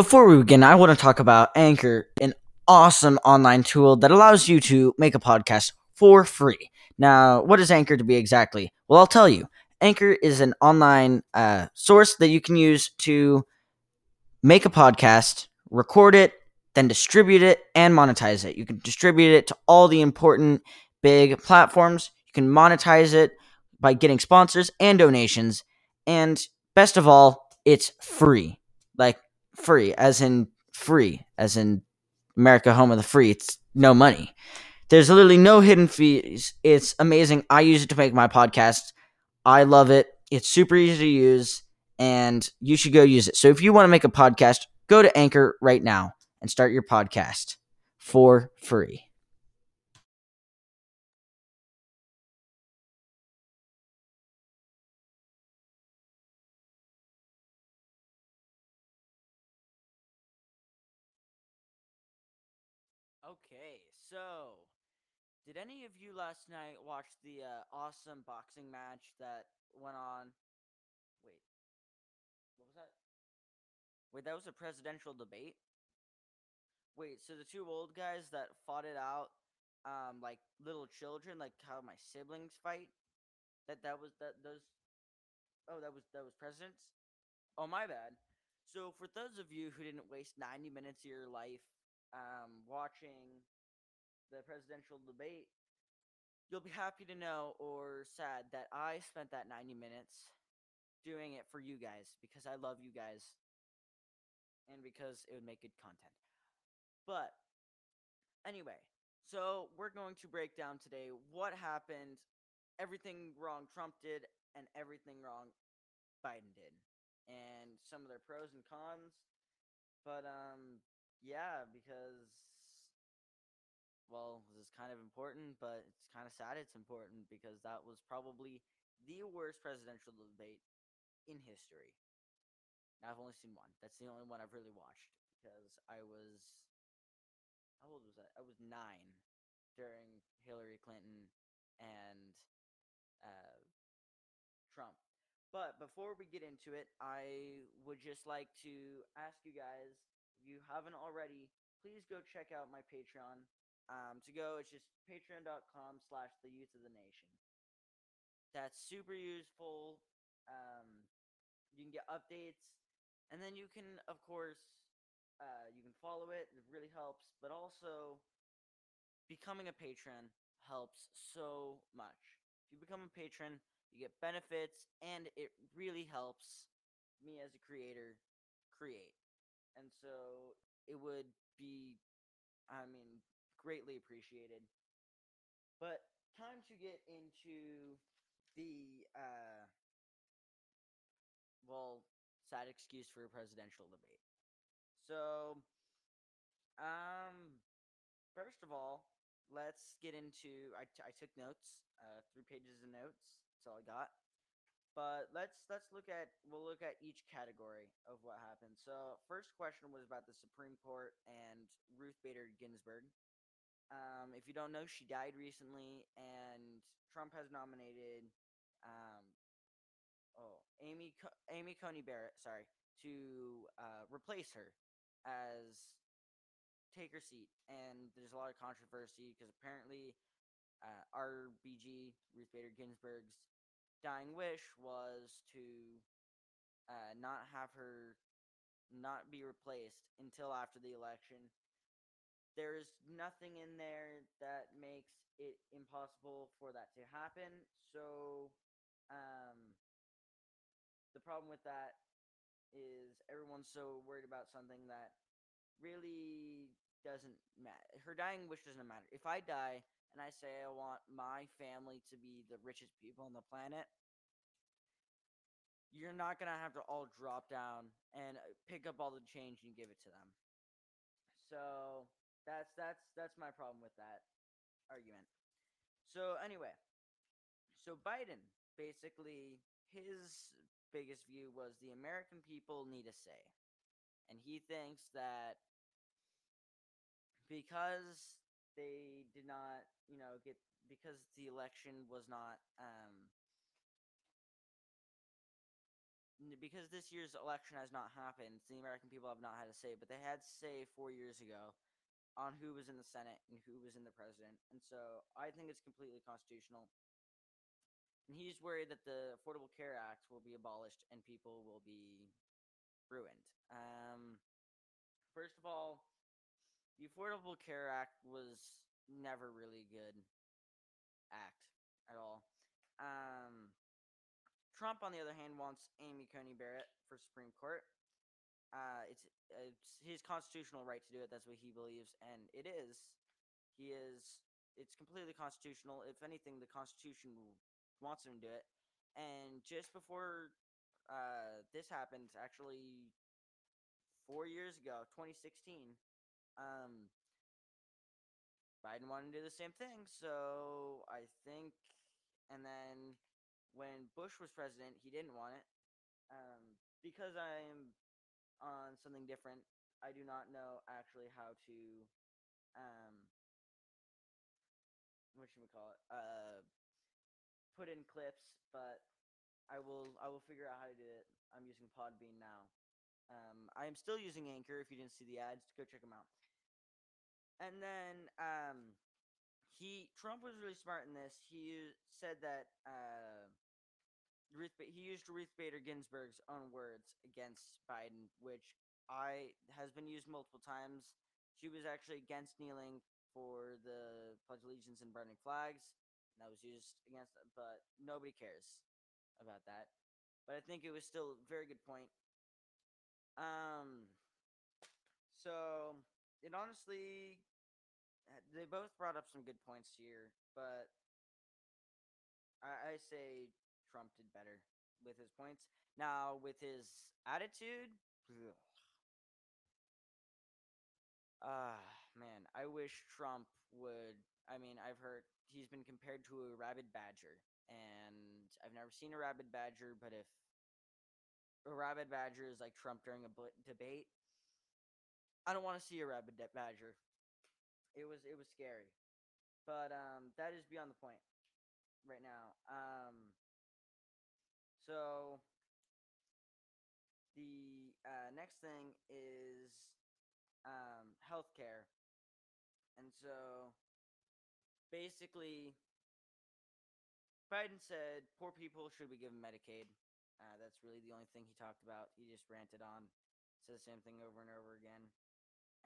Before we begin, I want to talk about Anchor, an awesome online tool that allows you to make a podcast for free. Now, what is Anchor to be exactly? Well, I'll tell you. Anchor is an online uh, source that you can use to make a podcast, record it, then distribute it and monetize it. You can distribute it to all the important big platforms. You can monetize it by getting sponsors and donations. And best of all, it's free. Like free, as in free, as in America, home of the free. It's no money. There's literally no hidden fees. It's amazing. I use it to make my podcast. I love it. It's super easy to use, and you should go use it. So if you want to make a podcast, go to Anchor right now and start your podcast for free. You last night watch the uh, awesome boxing match that went on? Wait, what was that? Wait, that was a presidential debate? Wait, so the two old guys that fought it out, um, like little children, like how my siblings fight? That that was that those Oh, that was that was presidents? Oh, my bad. So for those of you who didn't waste 90 minutes of your life um, watching the presidential debate, you'll be happy to know or sad that I spent that 90 minutes doing it for you guys because I love you guys and because it would make good content. But anyway, so we're going to break down today what happened, everything wrong Trump did, and everything wrong Biden did, and some of their pros and cons. But um, yeah, because well, this is kind of important, but it's kind of sad it's important because that was probably the worst presidential debate in history. Now, I've only seen one. That's the only one I've really watched because I was how old was I? I was nine during Hillary Clinton and uh, Trump. But before we get into it, I would just like to ask you guys, if you haven't already, please go check out my Patreon. Um, to go, it's just patreon.com slash the youth of the nation. That's super useful. Um, you can get updates, and then you can, of course, uh, you can follow it. It really helps. But also, becoming a patron helps so much. If you become a patron, you get benefits, and it really helps me as a creator create. And so it would be, I mean, greatly appreciated. But time to get into the, uh, well, sad excuse for a presidential debate. So, um, first of all, let's get into. I, t- I took notes, uh, three pages of notes. That's all I got. But let's let's look at we'll look at each category of what happened. So first question was about the Supreme Court and Ruth Bader Ginsburg. Um, if you don't know, she died recently, and Trump has nominated um, oh Amy Co- Amy Coney Barrett, sorry, to uh, replace her as take her seat. And there's a lot of controversy because apparently uh, RBG Ruth Bader Ginsburg's dying wish was to uh, not have her not be replaced until after the election. There's nothing in there that makes it impossible for that to happen. So, um, the problem with that is everyone's so worried about something that really doesn't matter. Her dying wish doesn't matter. If I die and I say I want my family to be the richest people on the planet, you're not gonna have to all drop down and uh, pick up all the change and give it to them. So that's that's that's my problem with that argument. So anyway, so Biden basically his biggest view was the American people need a say. And he thinks that because they did not, you know, get because the election was not um because this year's election has not happened, the American people have not had a say, but they had say four years ago on who was in the Senate and who was in the president. And so I think it's completely constitutional. And he's worried that the Affordable Care Act will be abolished and people will be ruined. Um, first of all, the Affordable Care Act was never really good act at all. Um, Trump, on the other hand, wants Amy Coney Barrett for Supreme Court. Uh, it's it's his constitutional right to do it. That's what he believes, and it is. He is. It's completely constitutional. If anything, the Constitution wants him to do it. And just before uh, this happened, actually, four years ago, 2016, um, Biden wanted to do the same thing. So I think, and then when Bush was president, he didn't want it. Um, because I'm on something different, I do not know actually how to, um, what should we call it? Uh, put in clips, but I will I will figure out how to do it. I'm using Podbean now. Um, I am still using Anchor. If you didn't see the ads, go check them out. And then um, he Trump was really smart in this. He said that uh, Ruth he used Ruth Bader Ginsburg's own words against Biden, which I has been used multiple times. She was actually against kneeling for the Pledge of Allegiance and burning flags. And that was used against, but nobody cares about that. But I think it was still a very good point. Um, so it honestly, they both brought up some good points here, but I, I say Trump did better with his points. Now with his attitude, ah man, I wish Trump would. I mean, I've heard he's been compared to a rabid badger, and I've never seen a rabid badger, but if a rabid badger is like Trump during a debate, I don't want to see a rabid de- badger. It was it was scary, but um, that is beyond the point right now. Um, so the uh, next thing is um, healthcare, and so basically, Biden said poor people should be given Medicaid. Uh, that's really the only thing he talked about. He just ranted on, said the same thing over and over again,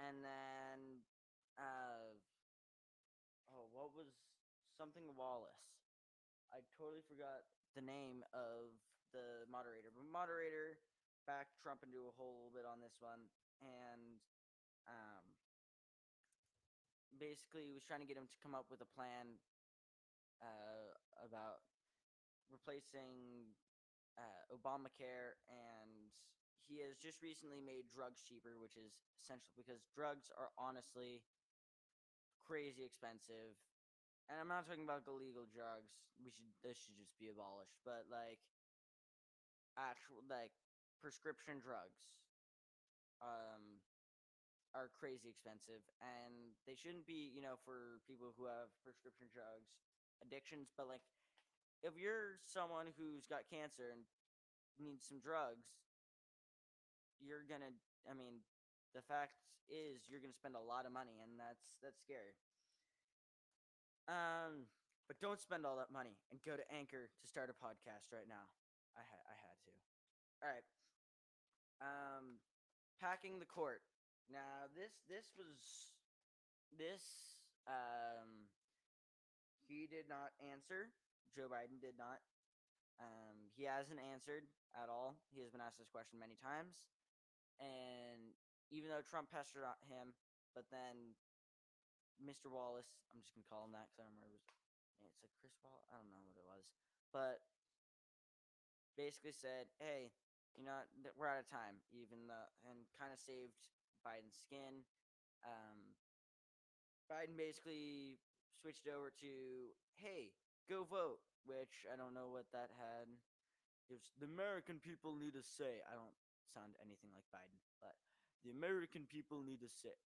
and then uh, oh, what was something Wallace? I totally forgot the name of the moderator, but moderator backed Trump into a hole little bit on this one, and um, basically was trying to get him to come up with a plan uh, about replacing uh, Obamacare, and he has just recently made drugs cheaper, which is essential because drugs are honestly crazy expensive. And I'm not talking about illegal drugs. We should this should just be abolished, but like actual like prescription drugs um are crazy expensive and they shouldn't be, you know, for people who have prescription drugs addictions, but like if you're someone who's got cancer and needs some drugs, you're gonna. I mean, the fact is you're gonna spend a lot of money, and that's that's scary. Um, but don't spend all that money and go to Anchor to start a podcast right now. I had I had to. All right. Um, packing the court. Now this this was this um he did not answer. Joe Biden did not. Um, he hasn't answered at all. He has been asked this question many times, and even though Trump pestered him, but then Mr. Wallace, I'm just gonna call him that because I remember. His, man, it's like Chris Wallace. I don't know what it was, but basically said, "Hey, you know we're out of time," even though and kind of saved Biden's skin. Um, Biden basically switched over to, "Hey, go vote," which I don't know what that had. It was the American people need to say. I don't sound anything like Biden, but the American people need to say.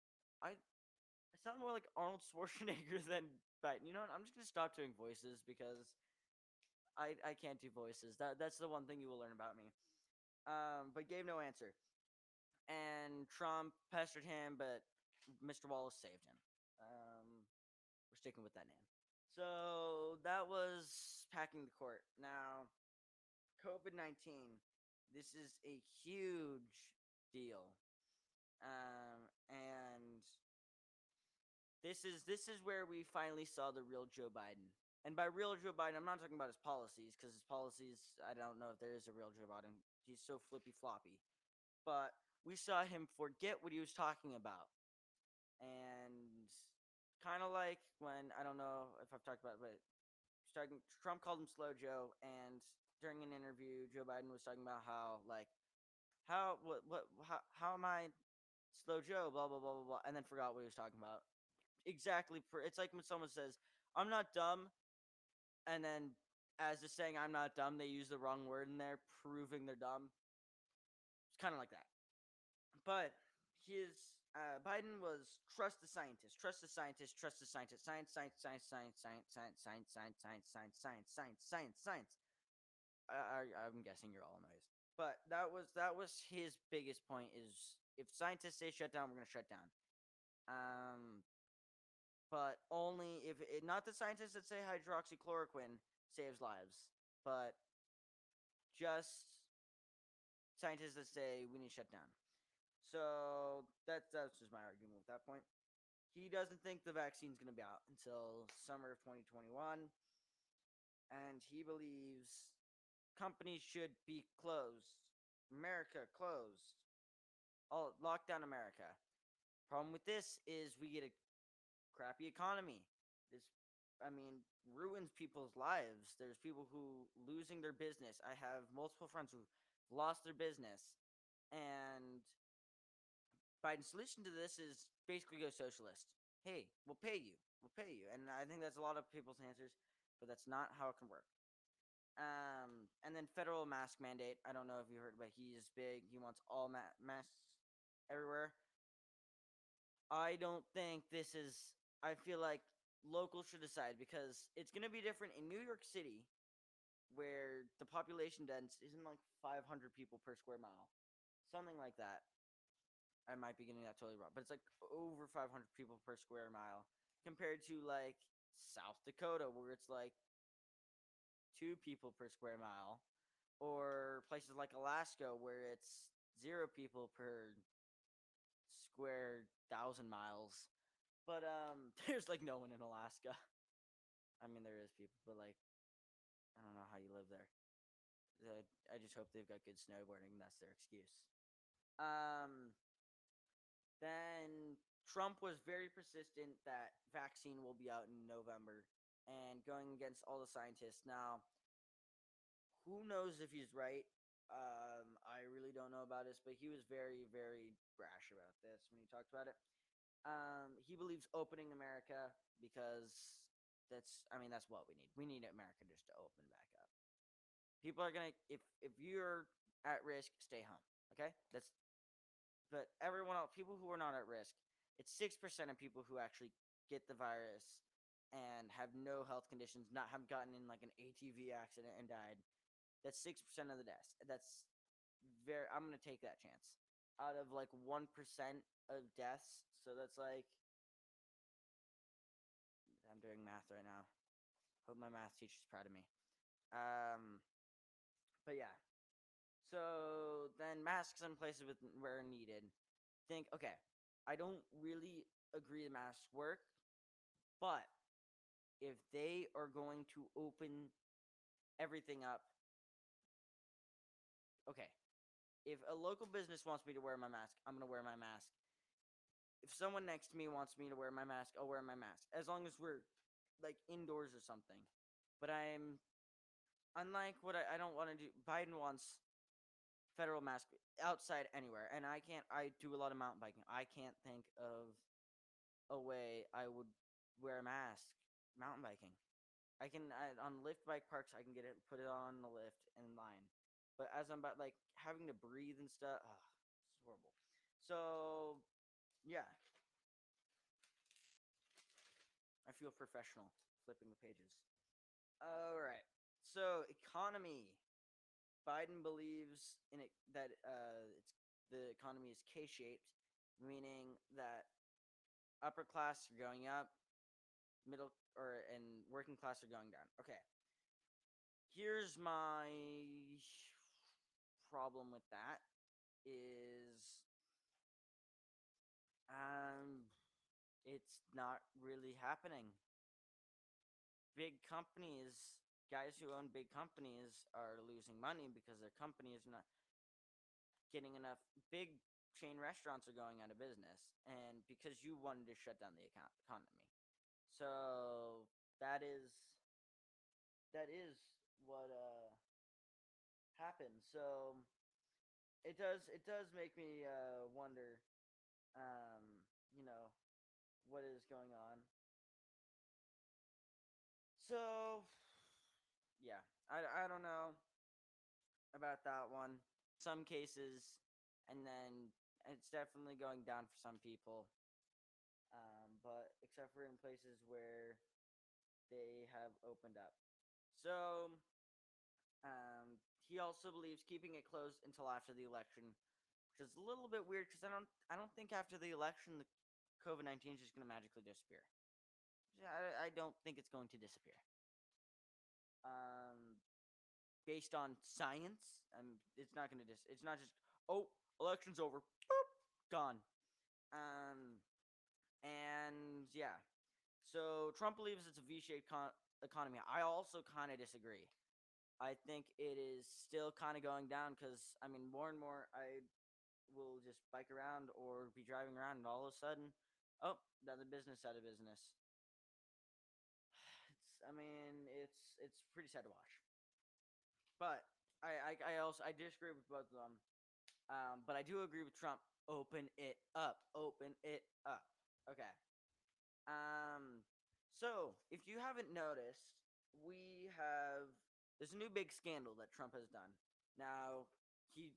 I I sound more like Arnold Schwarzenegger than Biden. You know what? I'm just gonna stop doing voices because I I can't do voices. That that's the one thing you will learn about me. Um, but gave no answer. And Trump pestered him, but Mr. Wallace saved him. Um, we're sticking with that name. So that was packing the court. Now, COVID 19, this is a huge deal. Um, and this is this is where we finally saw the real Joe Biden. And by real Joe Biden, I'm not talking about his policies because his policies, I don't know if there is a real Joe Biden. He's so flippy floppy. But we saw him forget what he was talking about. And kind of like when, I don't know if I've talked about it, but starting, Trump called him Slow Joe. And during an interview, Joe Biden was talking about how, like, how, what, what, how, how am I Slow Joe, blah, blah, blah, blah, blah, and then forgot what he was talking about. Exactly. For, it's like when someone says, I'm not dumb, and then as they're saying I'm not dumb, they use the wrong word in there, proving they're dumb. It's kind of like that. But his uh, Biden was trust the scientist, trust the scientist, trust the scientist, science, science, science, science, science, science, science, science, science, science, science, science, science, science. I, I, I'm guessing you're all amazed, but that was that was his biggest point. Is if scientists say shut down, we're gonna shut down. Um, but only if it, not the scientists that say hydroxychloroquine saves lives, but just scientists that say we need to shut down. So that's that's just my argument at that point. He doesn't think the vaccine's going to be out until summer of 2021, and he believes companies should be closed. America closed. All lockdown America. Problem with this is we get a crappy economy. This, I mean, ruins people's lives. There's people who losing their business. I have multiple friends who lost their business, and Biden's solution to this is basically go socialist. Hey, we'll pay you. We'll pay you. And I think that's a lot of people's answers, but that's not how it can work. Um, and then federal mask mandate. I don't know if you heard, but he is big. He wants all ma- masks everywhere. I don't think this is I feel like locals should decide because it's going to be different in New York City, where the population dense isn't like 500 people per square mile, something like that. I might be getting that totally wrong, but it's like over 500 people per square mile compared to like South Dakota, where it's like two people per square mile, or places like Alaska, where it's zero people per square thousand miles. But um, there's like no one in Alaska. I mean, there is people, but like, I don't know how you live there. I just hope they've got good snowboarding. That's their excuse. Um, then Trump was very persistent that vaccine will be out in November and going against all the scientists. Now, who knows if he's right? Um, I really don't know about this, but he was very, very brash about this when he talked about it. Um, he believes opening America because that's I mean that's what we need. We need America just to open back up. People are gonna if if you're at risk, stay home. Okay, that's but everyone else, people who are not at risk, it's six percent of people who actually get the virus and have no health conditions, not have gotten in like an ATV accident and died. That's six percent of the deaths. That's very. I'm gonna take that chance. Out of like one percent of deaths, so that's like I'm doing math right now. Hope my math teacher's proud of me. Um, but yeah. So then masks in places with where needed. Think okay. I don't really agree the masks work, but if they are going to open everything up, okay. If a local business wants me to wear my mask, I'm gonna wear my mask if someone next to me wants me to wear my mask, I'll wear my mask as long as we're like indoors or something. But I'm unlike what I, I don't want to do. Biden wants federal mask outside anywhere, and I can't. I do a lot of mountain biking. I can't think of a way I would wear a mask mountain biking. I can I, on lift bike parks. I can get it, put it on the lift and line. But as I'm about like having to breathe and stuff, it's horrible. So yeah. I feel professional flipping the pages. All right. So, economy. Biden believes in it that uh, the economy is K-shaped, meaning that upper class are going up, middle or and working class are going down. Okay. Here's my problem with that is um it's not really happening. Big companies, guys who own big companies are losing money because their company is not getting enough big chain restaurants are going out of business and because you wanted to shut down the economy. So that is that is what uh happened. So it does it does make me uh wonder um you know what is going on. So yeah, I I don't know about that one. Some cases and then it's definitely going down for some people. Um, but except for in places where they have opened up. So, um, he also believes keeping it closed until after the election, which is a little bit weird because I don't, I don't think after the election the COVID nineteen is just going to magically disappear. I, I don't think it's going to disappear. Um, based on science, um, it's not going to dis. It's not just oh, election's over, boop, gone. Um, and yeah, so Trump believes it's a V-shaped con- economy. I also kind of disagree. I think it is still kind of going down because I mean, more and more I will just bike around or be driving around, and all of a sudden, oh, another business out of business. It's, I mean, it's it's pretty sad to watch. But I I, I also I disagree with both of them. Um, but I do agree with Trump. Open it up. Open it up. Okay. Um. So if you haven't noticed, we have there's a new big scandal that Trump has done. Now he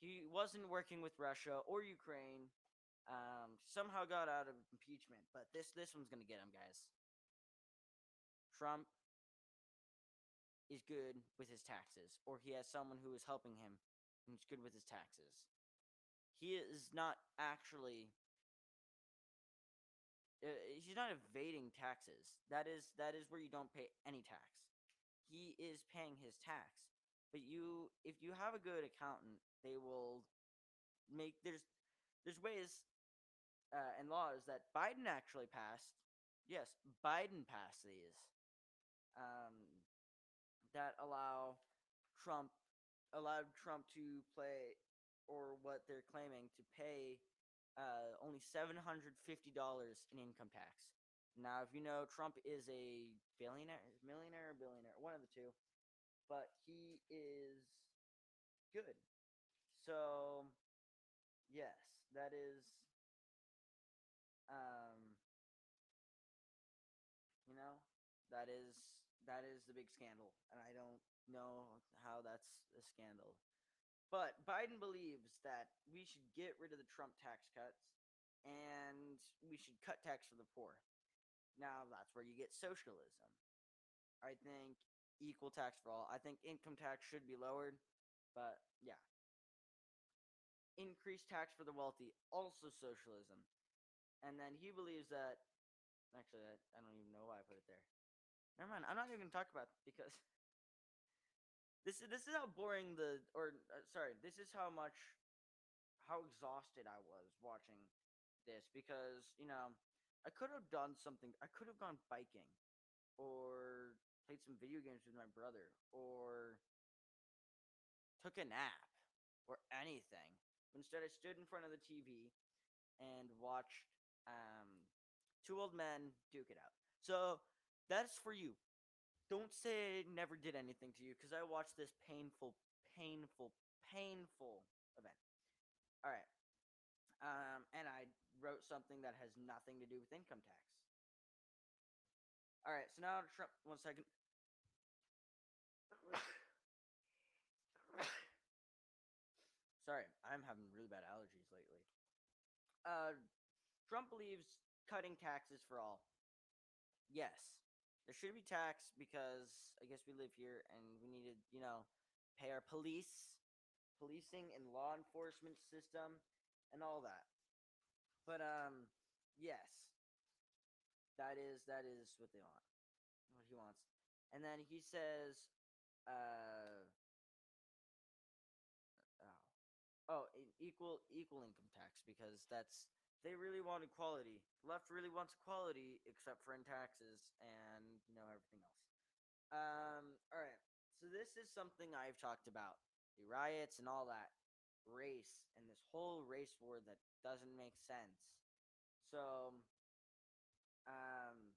he wasn't working with Russia or Ukraine. Um, somehow got out of impeachment, but this this one's gonna get him, guys. Trump is good with his taxes, or he has someone who is helping him who's good with his taxes. He is not actually. Uh, he's not evading taxes. That is that is where you don't pay any tax. He is paying his tax. But you, if you have a good accountant, they will make there's there's ways uh, and laws that Biden actually passed. Yes, Biden passed these um, that allow Trump allowed Trump to play, or what they're claiming to pay, uh, only seven hundred fifty dollars in income tax. Now, if you know, Trump is a billionaire, millionaire, or billionaire, one of the two, but he is good. So, yes, that is, um, you know, that is that is the big scandal, and I don't know how that's a scandal. But Biden believes that we should get rid of the Trump tax cuts and we should cut tax for the poor. Now that's where you get socialism. I think equal tax for all. I think income tax should be lowered, but yeah. Increased tax for the wealthy, also socialism. And then he believes that actually I, I don't even know why I put it there. Never mind. I'm not even gonna talk about because this is this is how boring the or uh, sorry, this is how much how exhausted I was watching this because you know I could have done something. I could have gone biking or played some video games with my brother or took a nap or anything. But instead, I stood in front of the TV and watched um, two old men duke it out. So that's for you. Don't say I never did anything to you because I watched this painful, painful, painful event. All right. Um, and I wrote something that has nothing to do with income tax. All right. So now, Trump, one second. Sorry, I'm having really bad allergies lately. Uh, Trump believes cutting taxes for all. Yes, there should be tax because I guess we live here and we needed, you know, pay our police, policing and law enforcement system, and all that. But um, yes, that is that is what they want, what he wants. And then he says, uh, equal equal income tax because that's they really want equality. Left really wants equality, except for in taxes and you know everything else. Um, all right. So this is something I've talked about the riots and all that race and this whole race war that doesn't make sense. So, um,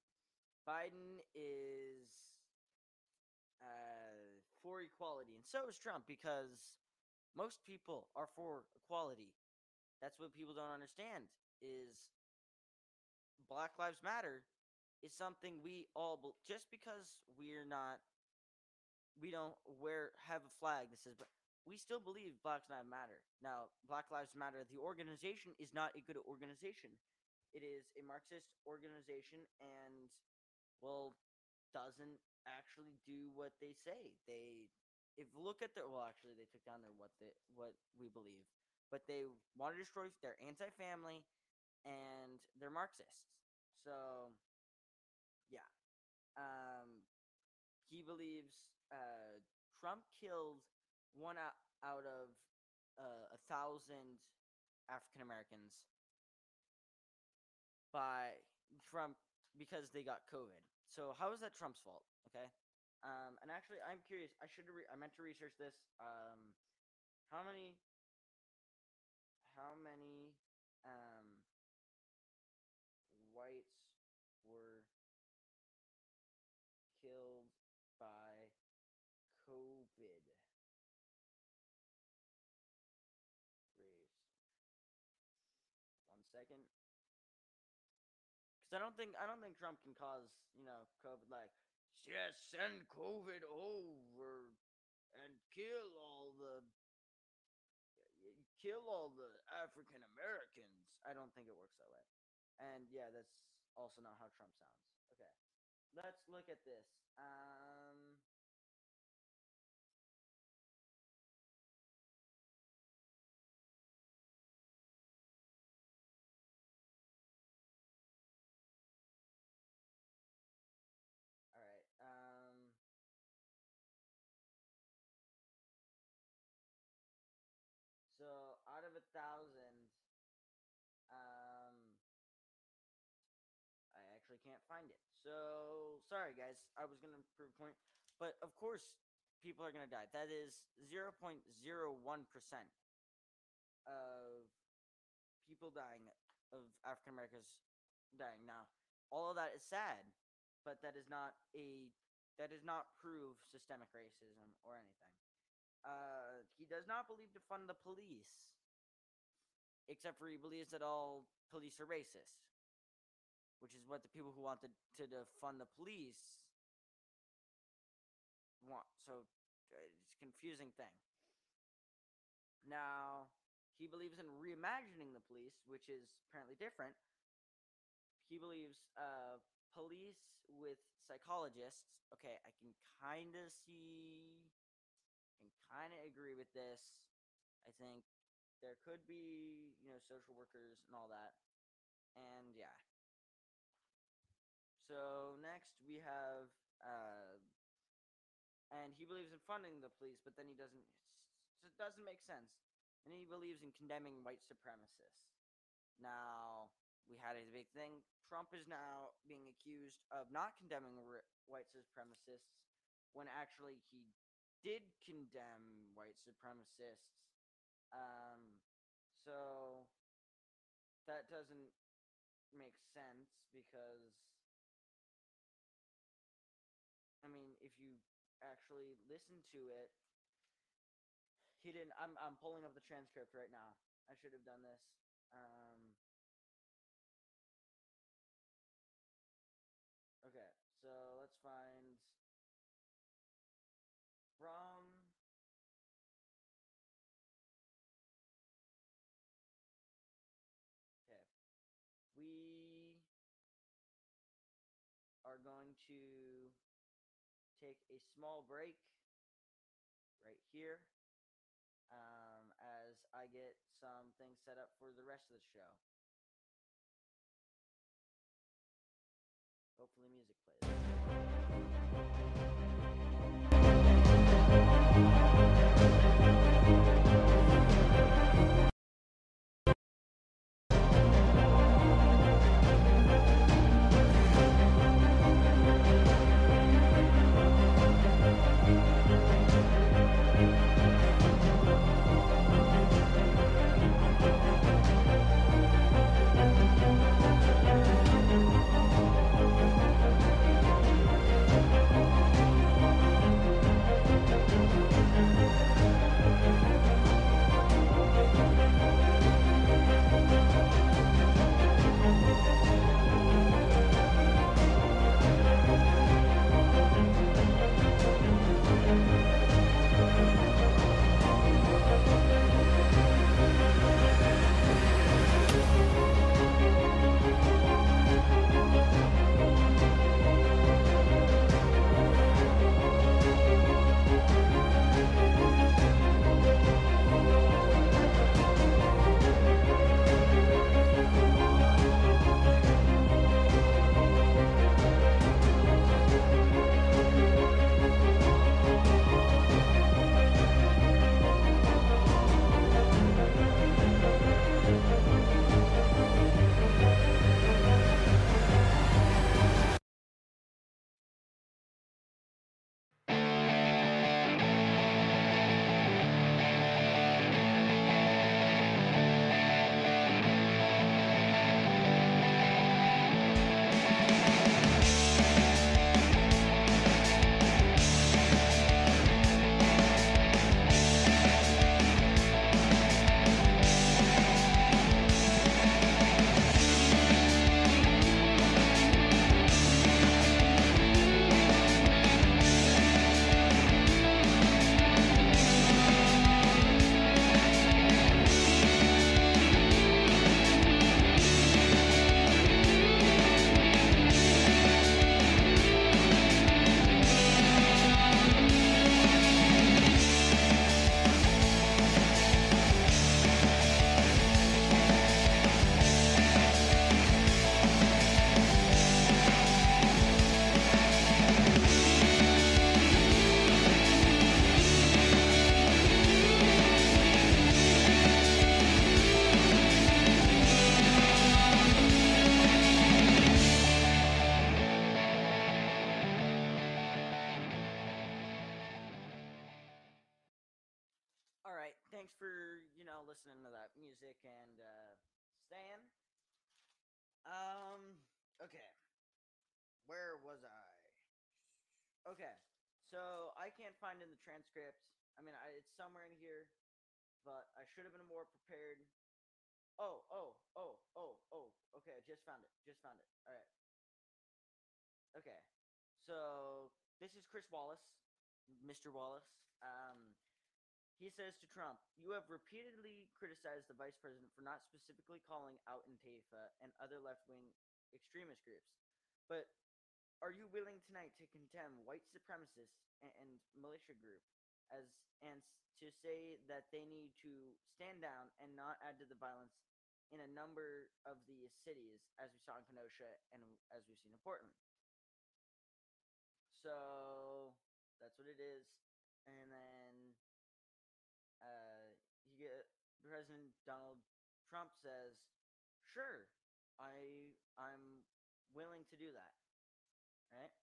Biden is uh, for equality, and so is Trump because most people are for equality. That's what people don't understand is Black Lives Matter is something we all just because we're not we don't wear have a flag that says but we still believe Black Lives Matter. Now, Black Lives Matter, the organization is not a good organization. It is a Marxist organization and well doesn't actually do what they say. They if look at their well actually they took down their what they what we believe. But they want to destroy they're anti family and they're Marxists. So yeah. Um he believes uh Trump killed one out, of uh, a thousand African Americans by from because they got COVID. So how is that Trump's fault? Okay. Um, and actually, I'm curious. I should. Re- I meant to research this. Um, how many? How many um, whites were killed by COVID? One second. Because I don't think I don't think Trump can cause you know COVID like yes send COVID over and kill all the kill all the African Americans. I don't think it works that way. And yeah, that's also not how Trump sounds. Okay, let's look at this. Um. So out of a thousand, um, I actually can't find it. So sorry, guys. I was gonna prove a point, but of course, people are gonna die. That is zero point zero one percent of people dying of African Americans dying. Now, all of that is sad, but that is not a that does not prove systemic racism or anything. Uh, he does not believe to fund the police, except for he believes that all police are racist, which is what the people who want to, to defund the police want. So uh, it's a confusing thing. Now, he believes in reimagining the police, which is apparently different. He believes uh, police with psychologists. Okay, I can kind of see and kind of agree with this. I think there could be, you know, social workers and all that. And yeah. So next we have uh and he believes in funding the police, but then he doesn't it doesn't make sense. And he believes in condemning white supremacists. Now, we had a big thing. Trump is now being accused of not condemning white supremacists when actually he did condemn white supremacists. Um, so that doesn't make sense because I mean, if you actually listen to it, he didn't. I'm I'm pulling up the transcript right now. I should have done this. Um, We are going to take a small break right here. Um, as I get some things set up for the rest of the show. Thanks for you know listening to that music and uh, staying. Um. Okay. Where was I? Okay. So I can't find in the transcript. I mean, I, it's somewhere in here, but I should have been more prepared. Oh, oh, oh, oh, oh. Okay, I just found it. Just found it. All right. Okay. So this is Chris Wallace, Mr. Wallace. Um, he says to Trump, You have repeatedly criticized the vice president for not specifically calling out Antifa and other left wing extremist groups. But are you willing tonight to condemn white supremacists and, and militia group as and to say that they need to stand down and not add to the violence in a number of the cities as we saw in Kenosha and as we've seen in Portland? So that's what it is. And then uh, you get President Donald Trump says, "Sure, I I'm willing to do that." Right?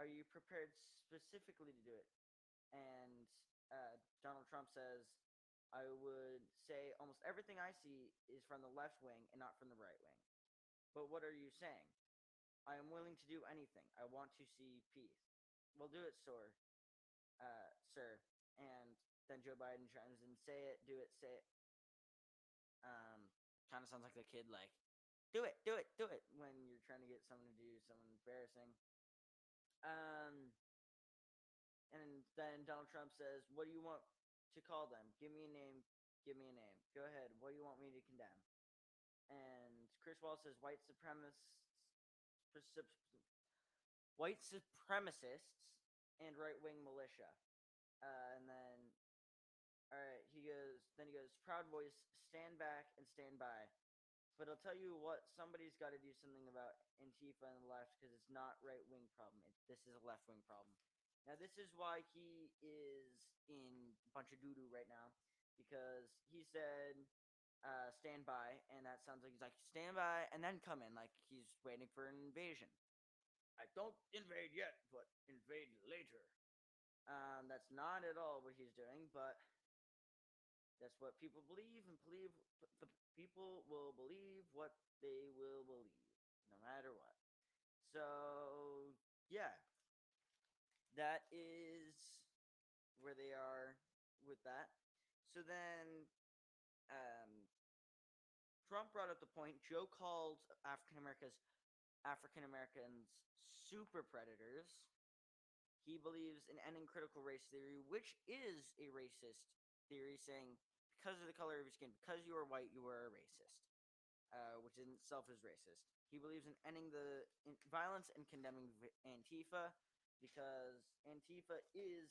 Are you prepared specifically to do it? And uh, Donald Trump says, "I would say almost everything I see is from the left wing and not from the right wing." But what are you saying? I am willing to do anything. I want to see peace. We'll do it, sir. Uh, sir. And then Joe Biden chimes in, say it, do it, say it. Um, kind of sounds like the kid, like, do it, do it, do it, when you're trying to get someone to do something embarrassing. Um, and then Donald Trump says, what do you want to call them? Give me a name. Give me a name. Go ahead. What do you want me to condemn? And Chris Wallace says, white supremacists white supremacists and right wing militia. Uh, and then, all right, he goes. Then he goes. Proud Boys, stand back and stand by. But I'll tell you what, somebody's got to do something about Antifa and the left because it's not right wing problem. It, this is a left wing problem. Now this is why he is in a bunch of doo doo right now because he said uh, stand by, and that sounds like he's like stand by and then come in, like he's waiting for an invasion. I don't invade yet, but invade later. Um, that's not at all what he's doing, but that's what people believe, and believe the people will believe what they will believe, no matter what. So yeah, that is where they are with that. So then, um, Trump brought up the point. Joe called African Americans African Americans super predators. He believes in ending critical race theory, which is a racist theory, saying because of the color of your skin, because you are white, you are a racist, uh, which in itself is racist. He believes in ending the in violence and condemning Antifa because Antifa is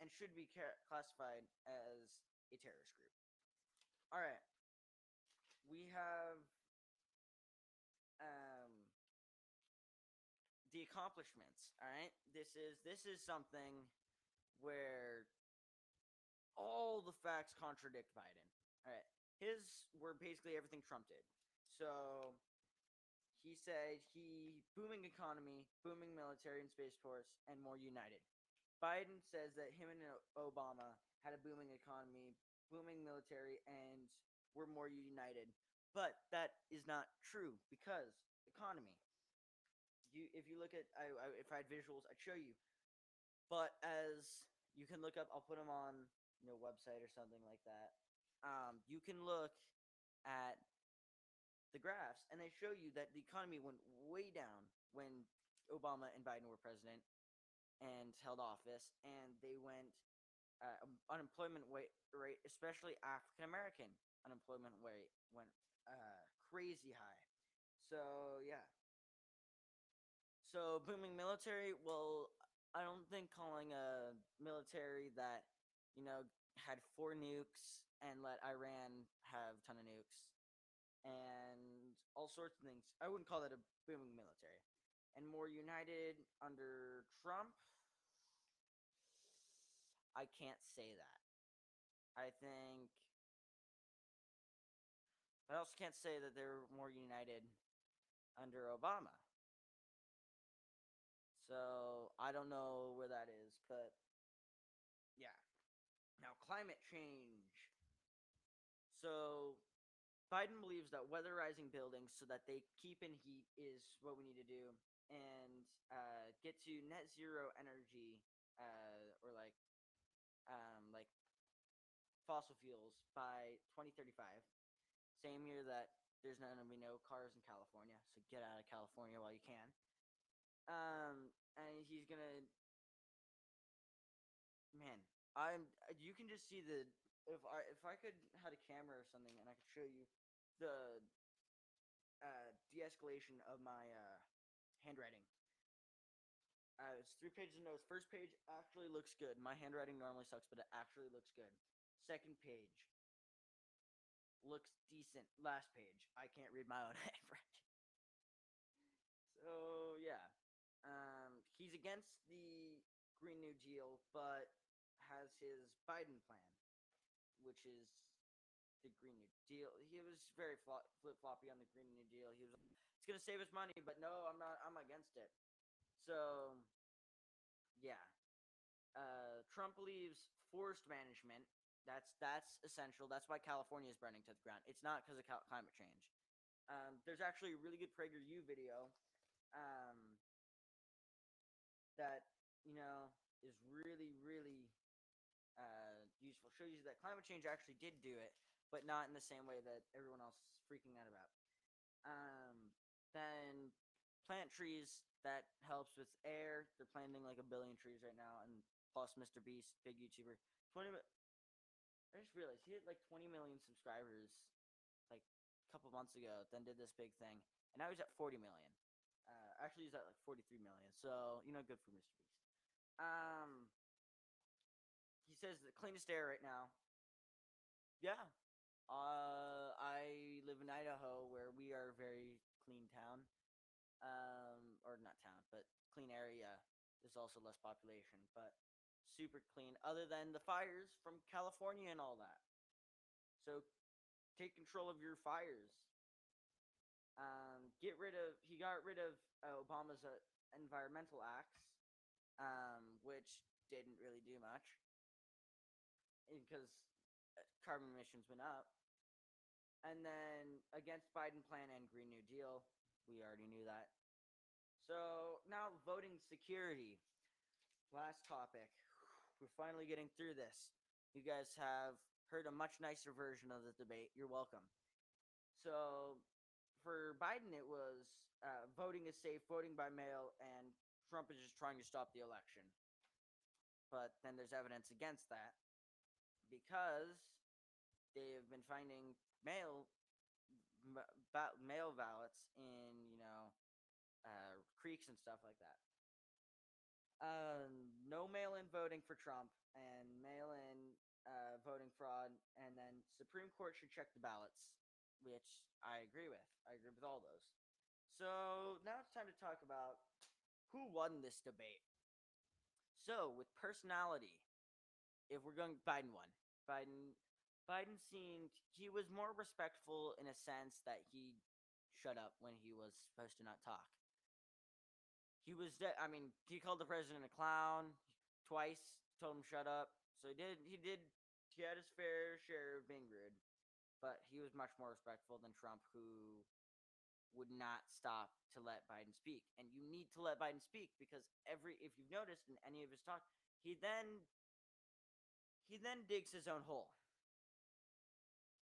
and should be ca- classified as a terrorist group. All right, we have um, the accomplishments. All right, this is this is something where all the facts contradict Biden. All right, his were basically everything Trump did. So he said he booming economy, booming military and space force, and more united. Biden says that him and Obama had a booming economy, booming military, and we're more united. But that is not true because economy. You, if you look at, I, I, if I had visuals, I'd show you. But as you can look up, I'll put them on you know website or something like that. Um, you can look at the graphs, and they show you that the economy went way down when Obama and Biden were president and held office, and they went uh, um, unemployment rate, especially African American unemployment rate, went uh, crazy high. So yeah. So booming military. Well, I don't think calling a military that you know had four nukes and let Iran have a ton of nukes and all sorts of things. I wouldn't call that a booming military. And more united under Trump. I can't say that. I think. I also can't say that they're more united under Obama. So I don't know where that is, but climate change. So Biden believes that weatherizing buildings so that they keep in heat is what we need to do, and uh, get to net zero energy, uh, or like, um, like fossil fuels by 2035. Same year that there's not gonna be no cars in California, so get out of California while you can. Um, and he's gonna, man, I'm. You can just see the if I if I could had a camera or something and I could show you the uh, de-escalation of my uh, handwriting. Uh, it's three pages of notes. First page actually looks good. My handwriting normally sucks, but it actually looks good. Second page looks decent. Last page, I can't read my own handwriting. So yeah, um, he's against the Green New Deal, but has his Biden plan, which is the Green New Deal. He was very flip floppy on the Green New Deal. He was, it's gonna save us money, but no, I'm not. I'm against it. So, yeah. Uh, Trump believes forest management. That's that's essential. That's why California is burning to the ground. It's not because of cal- climate change. Um, there's actually a really good PragerU video um, that you know is really really uh, useful. Shows you that climate change actually did do it, but not in the same way that everyone else is freaking out about. Um, then plant trees that helps with air. They're planting like a billion trees right now, and plus Mr. Beast, big YouTuber, twenty. I just realized he had like twenty million subscribers like a couple months ago. Then did this big thing, and now he's at forty million. Uh, actually, he's at like forty three million. So you know, good for Mr. Beast. Um, says the cleanest air right now. Yeah. Uh, I live in Idaho, where we are a very clean town. Um, or not town, but clean area. There's also less population, but super clean. Other than the fires from California and all that. So, take control of your fires. Um, get rid of. He got rid of uh, Obama's uh, environmental acts, um, which didn't really do much because uh, carbon emissions went up. And then against Biden plan and Green New Deal, we already knew that. So now voting security. Last topic. We're finally getting through this. You guys have heard a much nicer version of the debate. You're welcome. So for Biden, it was uh, voting is safe, voting by mail, and Trump is just trying to stop the election. But then there's evidence against that because they have been finding mail mail ballots in you know uh, creeks and stuff like that. Um, no mail-in voting for Trump and mail-in uh, voting fraud, and then Supreme Court should check the ballots, which I agree with. I agree with all those. So now it's time to talk about who won this debate. So with personality, if we're going, Biden won. Biden, Biden seemed he was more respectful in a sense that he shut up when he was supposed to not talk. He was, de- I mean, he called the president a clown twice. Told him shut up. So he did. He did. He had his fair share of being rude, but he was much more respectful than Trump, who would not stop to let Biden speak. And you need to let Biden speak because every, if you've noticed in any of his talk, he then he then digs his own hole.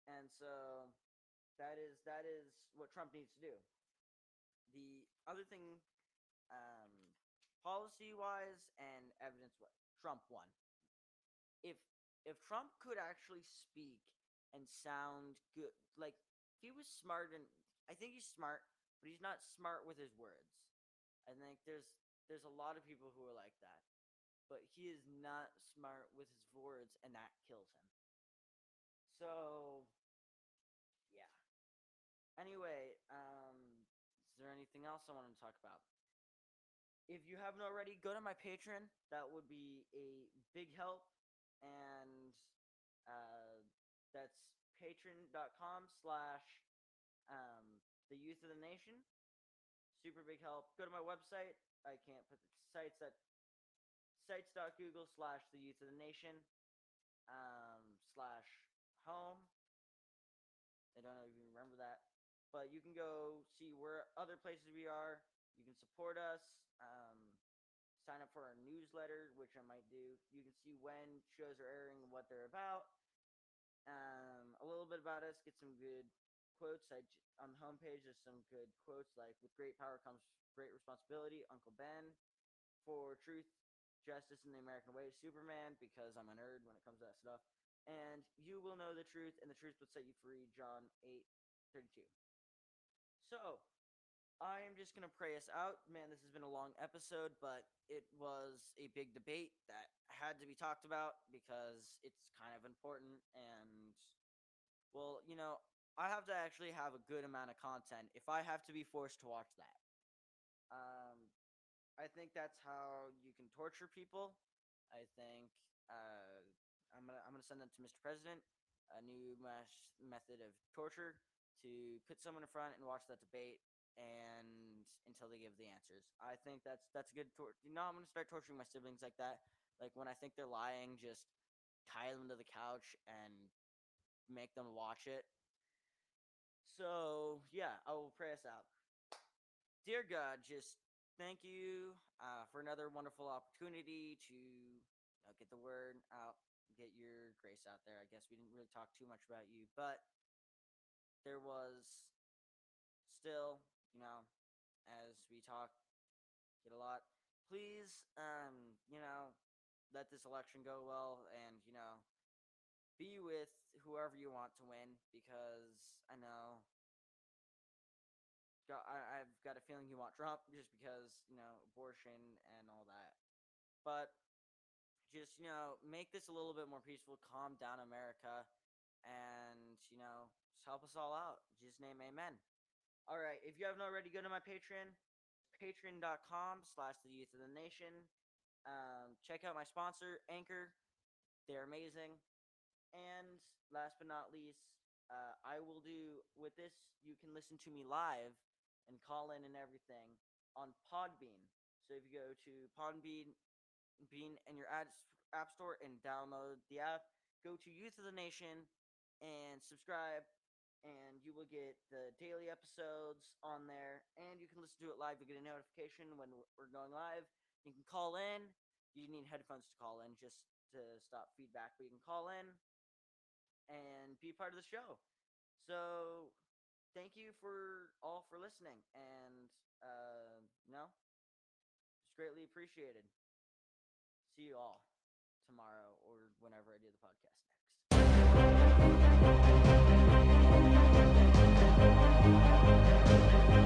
And so that is that is what Trump needs to do. The other thing, um, policy wise and evidence wise, Trump won. If if Trump could actually speak and sound good, like he was smart and I think he's smart, but he's not smart with his words. I think there's there's a lot of people who are like that, but he is not smart with his words, and that kills him. So, yeah. Anyway, um, is there anything else I want to talk about? If you haven't already, go to my Patreon. That would be a big help, and uh, that's patreon.com slash um, the youth of the nation. Super big help. Go to my website. I can't put the sites at sites.google slash the youth of the nation um, slash home. I don't even remember that. But you can go see where other places we are. You can support us. Um, sign up for our newsletter, which I might do. You can see when shows are airing and what they're about. Um, a little bit about us. Get some good quotes. I on the homepage there's some good quotes like "With great power comes great responsibility." Uncle Ben, for truth, justice, in the American way. Superman, because I'm a nerd when it comes to that stuff. And you will know the truth, and the truth will set you free. John eight thirty two. So, I am just gonna pray us out. Man, this has been a long episode, but it was a big debate that had to be talked about because it's kind of important and well, you know, I have to actually have a good amount of content if I have to be forced to watch that. Um, I think that's how you can torture people. I think uh, I'm gonna I'm gonna send that to Mr. President, a new mash method of torture to put someone in front and watch that debate and until they give the answers. I think that's that's a good tor- you know I'm gonna start torturing my siblings like that. Like when I think they're lying, just tie them to the couch and make them watch it. So yeah, I will pray us out. Dear God, just thank you uh, for another wonderful opportunity to you know, get the word out, get your grace out there. I guess we didn't really talk too much about you, but there was still, you know, as we talk, get a lot. Please, um, you know, let this election go well, and you know, be with whoever you want to win because I know. Got, I, I've got a feeling you want Trump just because you know abortion and all that, but just you know make this a little bit more peaceful, calm down America, and you know just help us all out. In Jesus name, Amen. All right, if you haven't already, go to my Patreon, patreon.com slash the youth of the nation. Um, check out my sponsor, Anchor. They're amazing. And last but not least, uh, I will do with this. You can listen to me live and call in and everything on Podbean. So if you go to Podbean Bean in your app store and download the app, go to Youth of the Nation and subscribe, and you will get the daily episodes on there. And you can listen to it live. You get a notification when we're going live. You can call in. You need headphones to call in just to stop feedback, but you can call in and be part of the show. So thank you for all for listening and uh no it's greatly appreciated. See you all tomorrow or whenever i do the podcast next. This